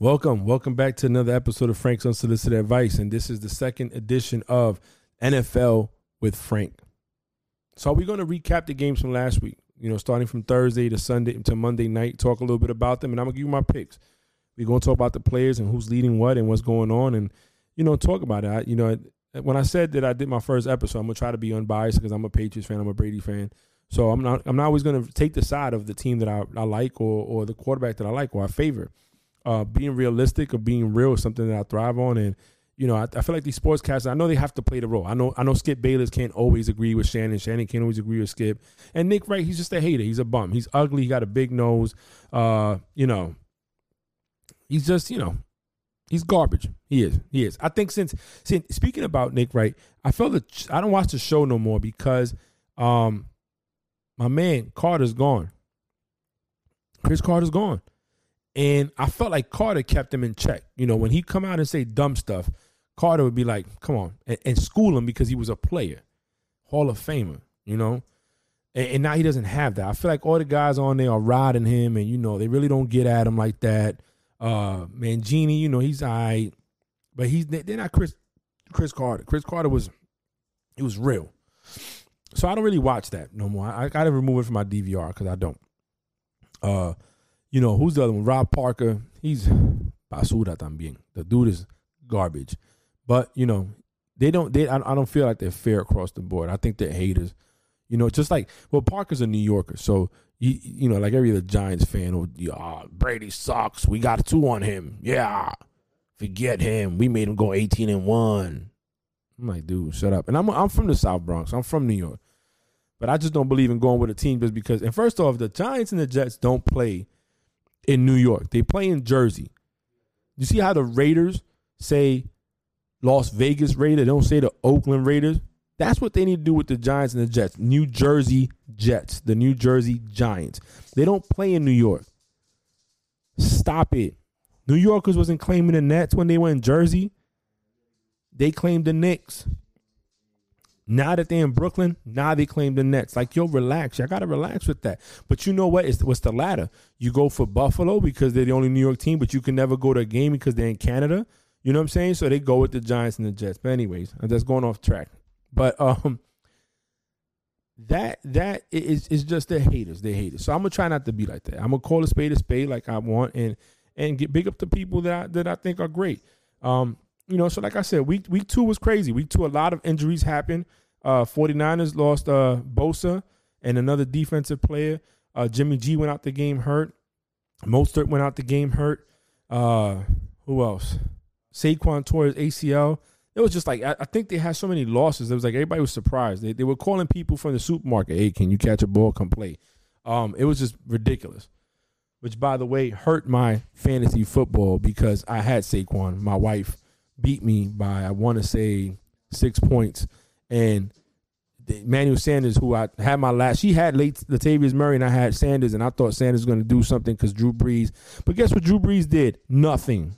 Welcome, welcome back to another episode of Frank's Unsolicited Advice, and this is the second edition of NFL with Frank. So we're going to recap the games from last week. You know, starting from Thursday to Sunday to Monday night, talk a little bit about them, and I'm gonna give you my picks. We're gonna talk about the players and who's leading what and what's going on, and you know, talk about it. I, you know, when I said that I did my first episode, I'm gonna try to be unbiased because I'm a Patriots fan, I'm a Brady fan. So I'm not I'm not always gonna take the side of the team that I, I like or or the quarterback that I like or I favor. Uh, being realistic or being real is something that I thrive on, and you know I, I feel like these sportscasters I know they have to play the role. I know I know Skip Bayless can't always agree with Shannon. Shannon can't always agree with Skip, and Nick Wright he's just a hater. He's a bum. He's ugly. He got a big nose. Uh, you know, he's just you know He's garbage. He is. He is. I think since, since speaking about Nick Wright, I felt that I don't watch the show no more because um my man Carter's gone. Cris Carter's gone. And I felt like Carter kept him in check. You know, when he come out and say dumb stuff, Carter would be like, come on, and, and school him because he was a player. Hall of Famer, you know? And, and now he doesn't have that. I feel like all the guys on there are riding him and you know, they really don't get at him like that. Uh, Mangini, you know, he's all right, but he's they're not Cris Cris Carter. Cris Carter was it was real. So I don't really watch that no more. I, I gotta remove it from my DVR because I don't. Uh, you know who's the other one? Rob Parker. He's basura también. The dude is garbage. But you know they don't. They I, I don't feel like they're fair across the board. I think they're haters. You know, just like well, Parker's a New Yorker, so you, you know, like every other Giants fan, oh, yeah, Brady sucks. We got two on him. Yeah, forget him. We made him go eighteen and one. I'm like, dude, shut up. And I'm I'm from the South Bronx. I'm from New York, but I just don't believe in going with a team just because. And first off, the Giants and the Jets don't play in New York. They play in Jersey. You see how the Raiders say Las Vegas Raiders? They don't say the Oakland Raiders. That's what they need to do with the Giants and the Jets. New Jersey Jets, the New Jersey Giants. They don't play in New York. Stop it. New Yorkers wasn't claiming the Nets when they were in Jersey. They claimed the Knicks. Now that they're in Brooklyn, now they claim the Nets. Like, yo, relax. I gotta relax with that. But you know what? It's what's the latter? You go for Buffalo because they're the only New York team, but you can never go to a game because they're in Canada. You know what I'm saying? So they go with the Giants and the Jets. But anyways, that's going off track. But um, that that is is just the haters. They haters. So I'm gonna try not to be like that. I'm gonna call a spade a spade like I want, and and get big up the people that I, that I think are great. Um, you know, so like I said, week week two was crazy. Week two, a lot of injuries happened. Uh, 49ers lost uh Bosa and another defensive player. Uh, Jimmy G went out the game hurt. Mostert went out the game hurt. Uh, who else? Saquon tore his ACL it was just like I, I, think they had so many losses. It was like everybody was surprised. They they were calling people from the supermarket, "Hey, can you catch a ball? Come play." Um, it was just ridiculous. Which, by the way, hurt my fantasy football because I had Saquon. My wife beat me by I want to say six points, and Manuel Sanders, who I had my last, she had late Latavius Murray, and I had Sanders, and I thought Sanders was going to do something because Drew Brees. But guess what? Drew Brees did nothing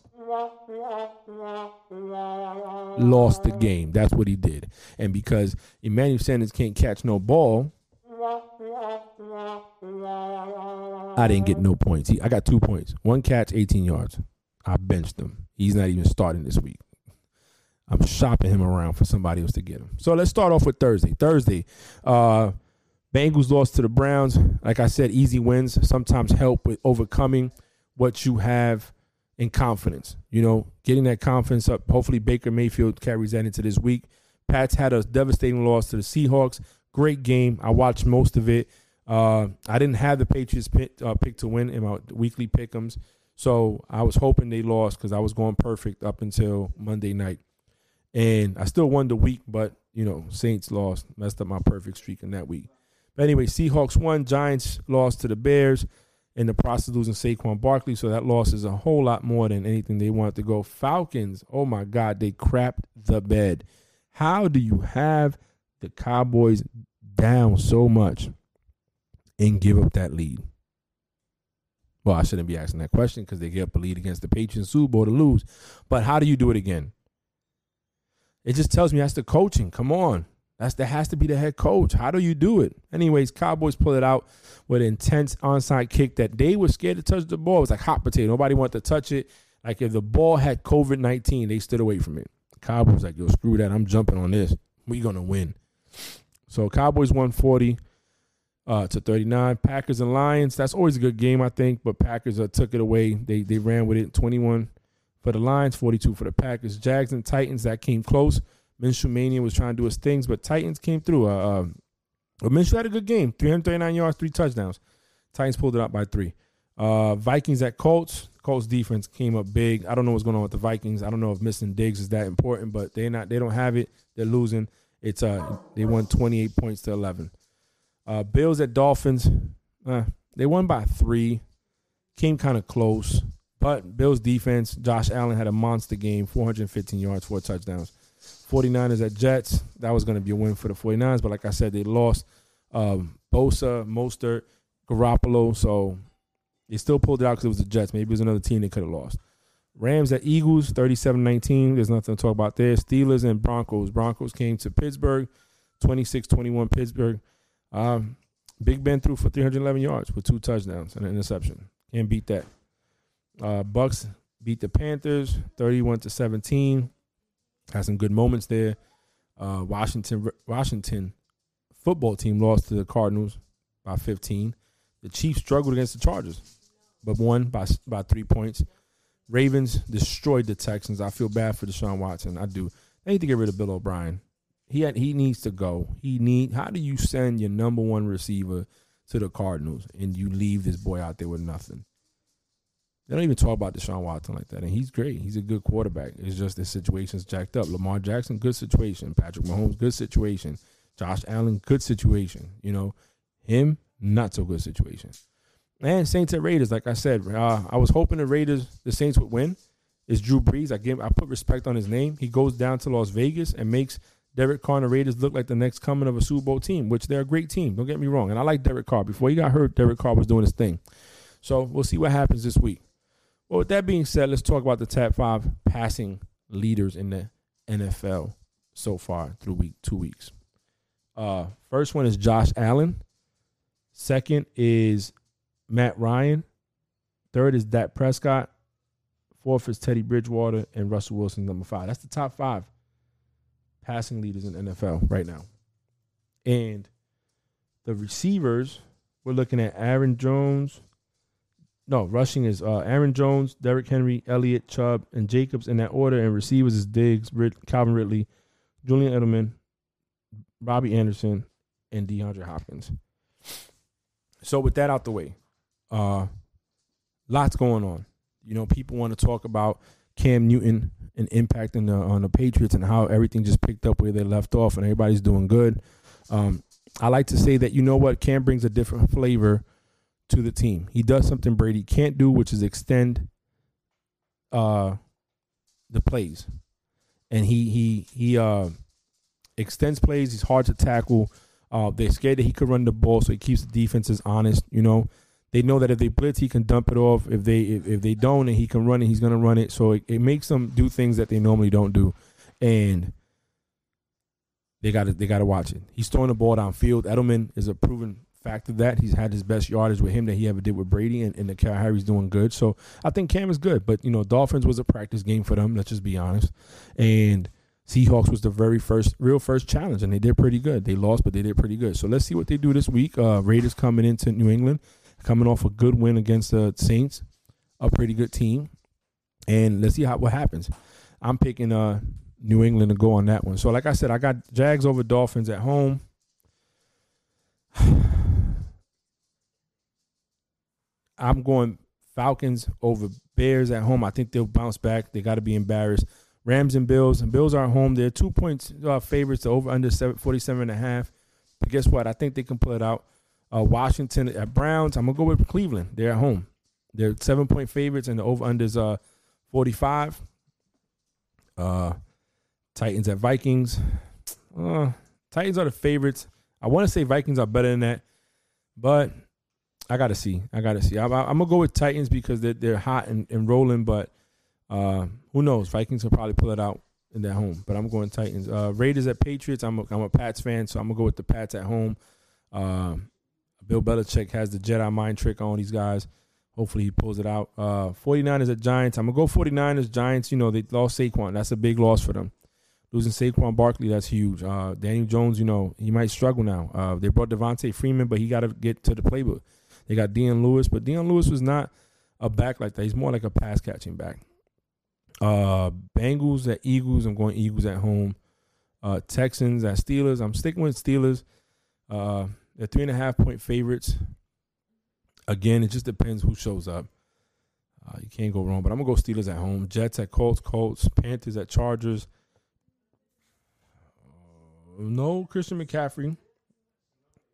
lost the game. That's what he did. And because Emmanuel Sanders can't catch no ball, I didn't get no points. He, I got two points. One catch, 18 yards. I benched him. He's not even starting this week. I'm shopping him around for somebody else to get him. So let's start off with Thursday. Thursday, uh, Bengals lost to the Browns. Like I said, easy wins sometimes help with overcoming what you have in confidence. You know, getting that confidence up. Hopefully, Baker Mayfield carries that into this week. Pats had a devastating loss to the Seahawks. Great game. I watched most of it. Uh, I didn't have the Patriots pick, uh, pick to win in my weekly pick'ems, so I was hoping they lost because I was going perfect up until Monday night, and I still won the week. But you know, Saints lost, messed up my perfect streak in that week. But anyway, Seahawks won. Giants lost to the Bears in the process losing Saquon Barkley. So that loss is a whole lot more than anything they wanted to go. Falcons, oh my God, they crapped the bed. How do you have the Cowboys down so much and give up that lead? Well, I shouldn't be asking that question because they get up a lead against the Patriots Super Bowl to lose. But how do you do it again? It just tells me that's the coaching. Come on. That's that has to be the head coach. How do you do it? Anyways, Cowboys pull it out with an intense onside kick that they were scared to touch the ball. It was like hot potato. Nobody wanted to touch it. Like if the ball had COVID nineteen, they stood away from it. Cowboys like, yo, screw that. I'm jumping on this. We gonna win. So Cowboys one forty uh, to thirty nine. Packers and Lions. That's always a good game, I think. But Packers uh, took it away. They they ran with it. Twenty one for the Lions, forty two for the Packers. Jags and Titans. That came close. Minshew Mania was trying to do his things, but Titans came through. Uh, uh, Minshew had a good game. Three hundred thirty nine yards, three touchdowns. Titans pulled it out by three. Uh, Vikings at Colts. Colts defense came up big. I don't know what's going on with the Vikings. I don't know if missing Diggs is that important, but they not they don't have it. They're losing. It's uh they won 28 points to 11. Uh, Bills at Dolphins. Uh, they won by three. Came kind of close, but Bills defense. Josh Allen had a monster game, 415 yards, four touchdowns. 49ers at Jets. That was going to be a win for the 49ers, but like I said, they lost um, Bosa, Mostert, Garoppolo. So they still pulled it out because it was the Jets. Maybe it was another team they could have lost. Rams at Eagles, 37-19. There's nothing to talk about there. Steelers and Broncos. Broncos came to Pittsburgh, 26-21 Pittsburgh. Um, Big Ben threw for 311 yards with two touchdowns and an interception. Can't beat that. Uh, Bucks beat the Panthers, 31 to 17. Had some good moments there. Uh, Washington Washington football team lost to the Cardinals by 15. The Chiefs struggled against the Chargers but won by by three points. Ravens destroyed the Texans. I feel bad for Deshaun Watson. I do. They need to get rid of Bill O'Brien. He had, he needs to go. He need. How do you send your number one receiver to the Cardinals and you leave this boy out there with nothing? They don't even talk about Deshaun Watson like that, and he's great. He's a good quarterback. It's just the situation's jacked up. Lamar Jackson, good situation. Patrick Mahomes, good situation. Josh Allen, good situation. You know, him, not so good situation. And Saints at Raiders, like I said, uh, I was hoping the Raiders, the Saints would win. It's Drew Brees. I give, I put respect on his name. He goes down to Las Vegas and makes Derek Carr and the Raiders look like the next coming of a Super Bowl team, which they're a great team. Don't get me wrong. And I like Derek Carr. Before he got hurt, Derek Carr was doing his thing. So we'll see what happens this week. Well, with that being said, let's talk about the top five passing leaders in the NFL so far through week two weeks. Uh, first one is Josh Allen. Second is Matt Ryan. Third is Dak Prescott. Fourth is Teddy Bridgewater and Russell Wilson, number five. That's the top five passing leaders in NFL right now. And the receivers, we're looking at Aaron Jones. No, rushing is uh, Aaron Jones, Derrick Henry, Elliott, Chubb, and Jacobs in that order. And receivers is Diggs, Calvin Ridley, Julian Edelman, Robbie Anderson, and DeAndre Hopkins. So with that out the way, uh, lots going on. You know, people want to talk about Cam Newton and impact on the, on the Patriots and how everything just picked up where they left off and everybody's doing good. Um, I like to say that you know what Cam brings a different flavor to the team. He does something Brady can't do, which is extend uh, the plays, and he he he uh, extends plays. He's hard to tackle. Uh, they're scared that he could run the ball, so he keeps the defenses honest. You know, they know that if they blitz, he can dump it off. If they if, if they don't and he can run it, he's gonna run it. So it, it makes them do things that they normally don't do, and they got to they got to watch it. He's throwing the ball downfield. Edelman is a proven fact of that. He's had his best yardage with him that he ever did with Brady, and, and the N'Keal Harry's doing good. So I think Cam is good. But you know, Dolphins was a practice game for them. Let's just be honest. And Seahawks was the very first, real first challenge, and they did pretty good. They lost, but they did pretty good. So let's see what they do this week. Uh, Raiders coming into New England coming off a good win against the Saints, a pretty good team. And let's see how what happens. I'm picking uh New England to go on that one. So like I said, I got Jags over Dolphins at home. I'm going Falcons over Bears at home. I think they'll bounce back. They got to be embarrassed. Rams and Bills. And Bills are at home. They're two points uh, favorites to over under 47 and a half. But guess what? I think they can pull it out. Uh, Washington at Browns. I'm gonna go with Cleveland. They're at home. They're seven point favorites, and the over unders uh 45. Uh, Titans at Vikings. Uh, Titans are the favorites. I want to say Vikings are better than that, but I gotta see. I gotta see. I, am gonna go with Titans because they're they're hot and, and rolling, but uh, who knows? Vikings will probably pull it out in their home, but I'm going Titans. Uh, Raiders at Patriots. I'm a, I'm a Pats fan, so I'm gonna go with the Pats at home. Um, Bill Belichick has the Jedi mind trick on these guys. Hopefully he pulls it out. Uh, 49ers at Giants. I'm to go 49ers. Giants, you know, they lost Saquon. That's a big loss for them. Losing Saquon Barkley, that's huge. Uh, Daniel Jones, you know, he might struggle now. Uh, they brought Devonta Freeman, but he got to get to the playbook. They got Dion Lewis, but Dion Lewis was not a back like that. He's more like a pass catching back. Uh, Bengals at Eagles. I'm going Eagles at home. Uh, Texans at Steelers. I'm sticking with Steelers. Uh, they're three and a half point favorites. Again, it just depends who shows up. Uh, you can't go wrong, but I'm gonna go Steelers at home. Jets at Colts. Colts. Panthers at Chargers. Uh, no Christian McCaffrey.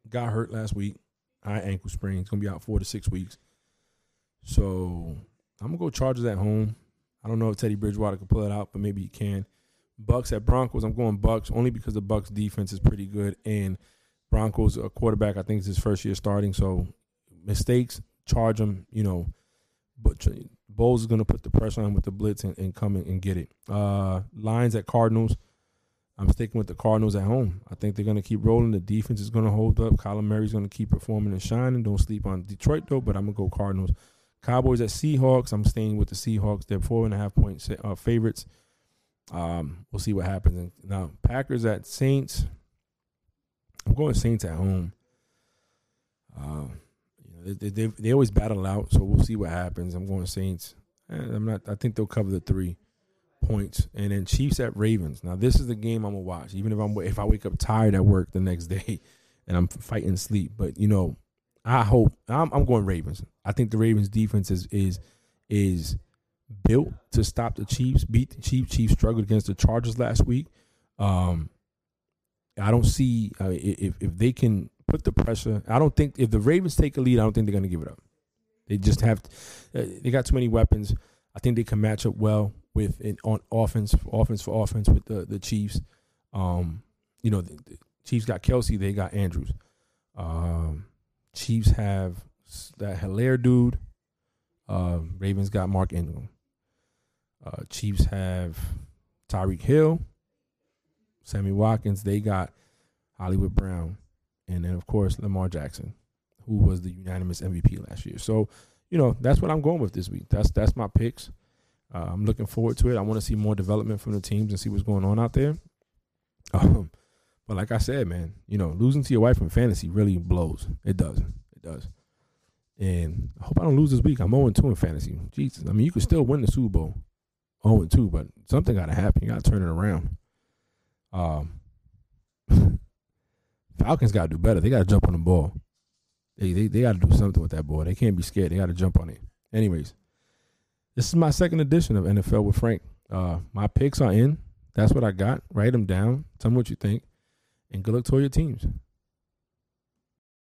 Got hurt last week. High ankle sprain. It's gonna be out four to six weeks. So I'm gonna go Chargers at home. I don't know if Teddy Bridgewater can pull it out, but maybe he can. Bucks at Broncos. I'm going Bucks only because the Bucks defense is pretty good and Broncos a quarterback. I think it's his first year starting, so mistakes charge him. You know, but Bowles is to put the pressure on him with the blitz and, and come and get it. Uh, Lions at Cardinals. I'm sticking with the Cardinals at home. I think they're going to keep rolling. The defense is going to hold up. Kyler Murray's going to keep performing and shining. Don't sleep on Detroit though, but I'm gonna go Cardinals. Cowboys at Seahawks. I'm staying with the Seahawks. They're four and a half point uh, favorites. Um, we'll see what happens. Now Packers at Saints. I'm going Saints at home. Uh, you know, they, they, they always battle out, so we'll see what happens. I'm going Saints. I'm not. I think they'll cover the three points, and then Chiefs at Ravens. Now this is the game I'm gonna watch, even if I'm if I wake up tired at work the next day, and I'm fighting sleep. But you know, I hope I'm, I'm going Ravens. I think the Ravens defense is is is built to stop the Chiefs, beat the Chiefs. Chiefs struggled against the Chargers last week. Um, I don't see uh, if if they can put the pressure. I don't think if the Ravens take a lead, I don't think they're going to give it up. They just have uh, they got too many weapons. I think they can match up well with an, on offense, offense for offense with the the Chiefs. Um, you know, the, the Chiefs got Kelce, they got Andrews. Um, Chiefs have that Helaire dude. Uh, Ravens got Mark Ingram. Uh, Chiefs have Tyreek Hill. Sammy Watkins, they got Hollywood Brown, and then of course Lamar Jackson, who was the unanimous MVP last year. So, you know, that's what I'm going with this week. That's that's my picks. Uh, I'm looking forward to it. I want to see more development from the teams and see what's going on out there. Um, but like I said, man, you know, losing to your wife in fantasy really blows. It does. It does. And I hope I don't lose this week. I'm 0 2 in fantasy. Jesus. I mean, you could still win the Super Bowl 0 2, but something got to happen. You got to turn it around. Um, Falcons got to do better. They got to jump on the ball. They they, they got to do something with that ball. They can't be scared. They got to jump on it. Anyways, this is my second edition of NFL with Frank. Uh, my picks are in. That's what I got. Write them down. Tell me what you think. And good luck to all your teams.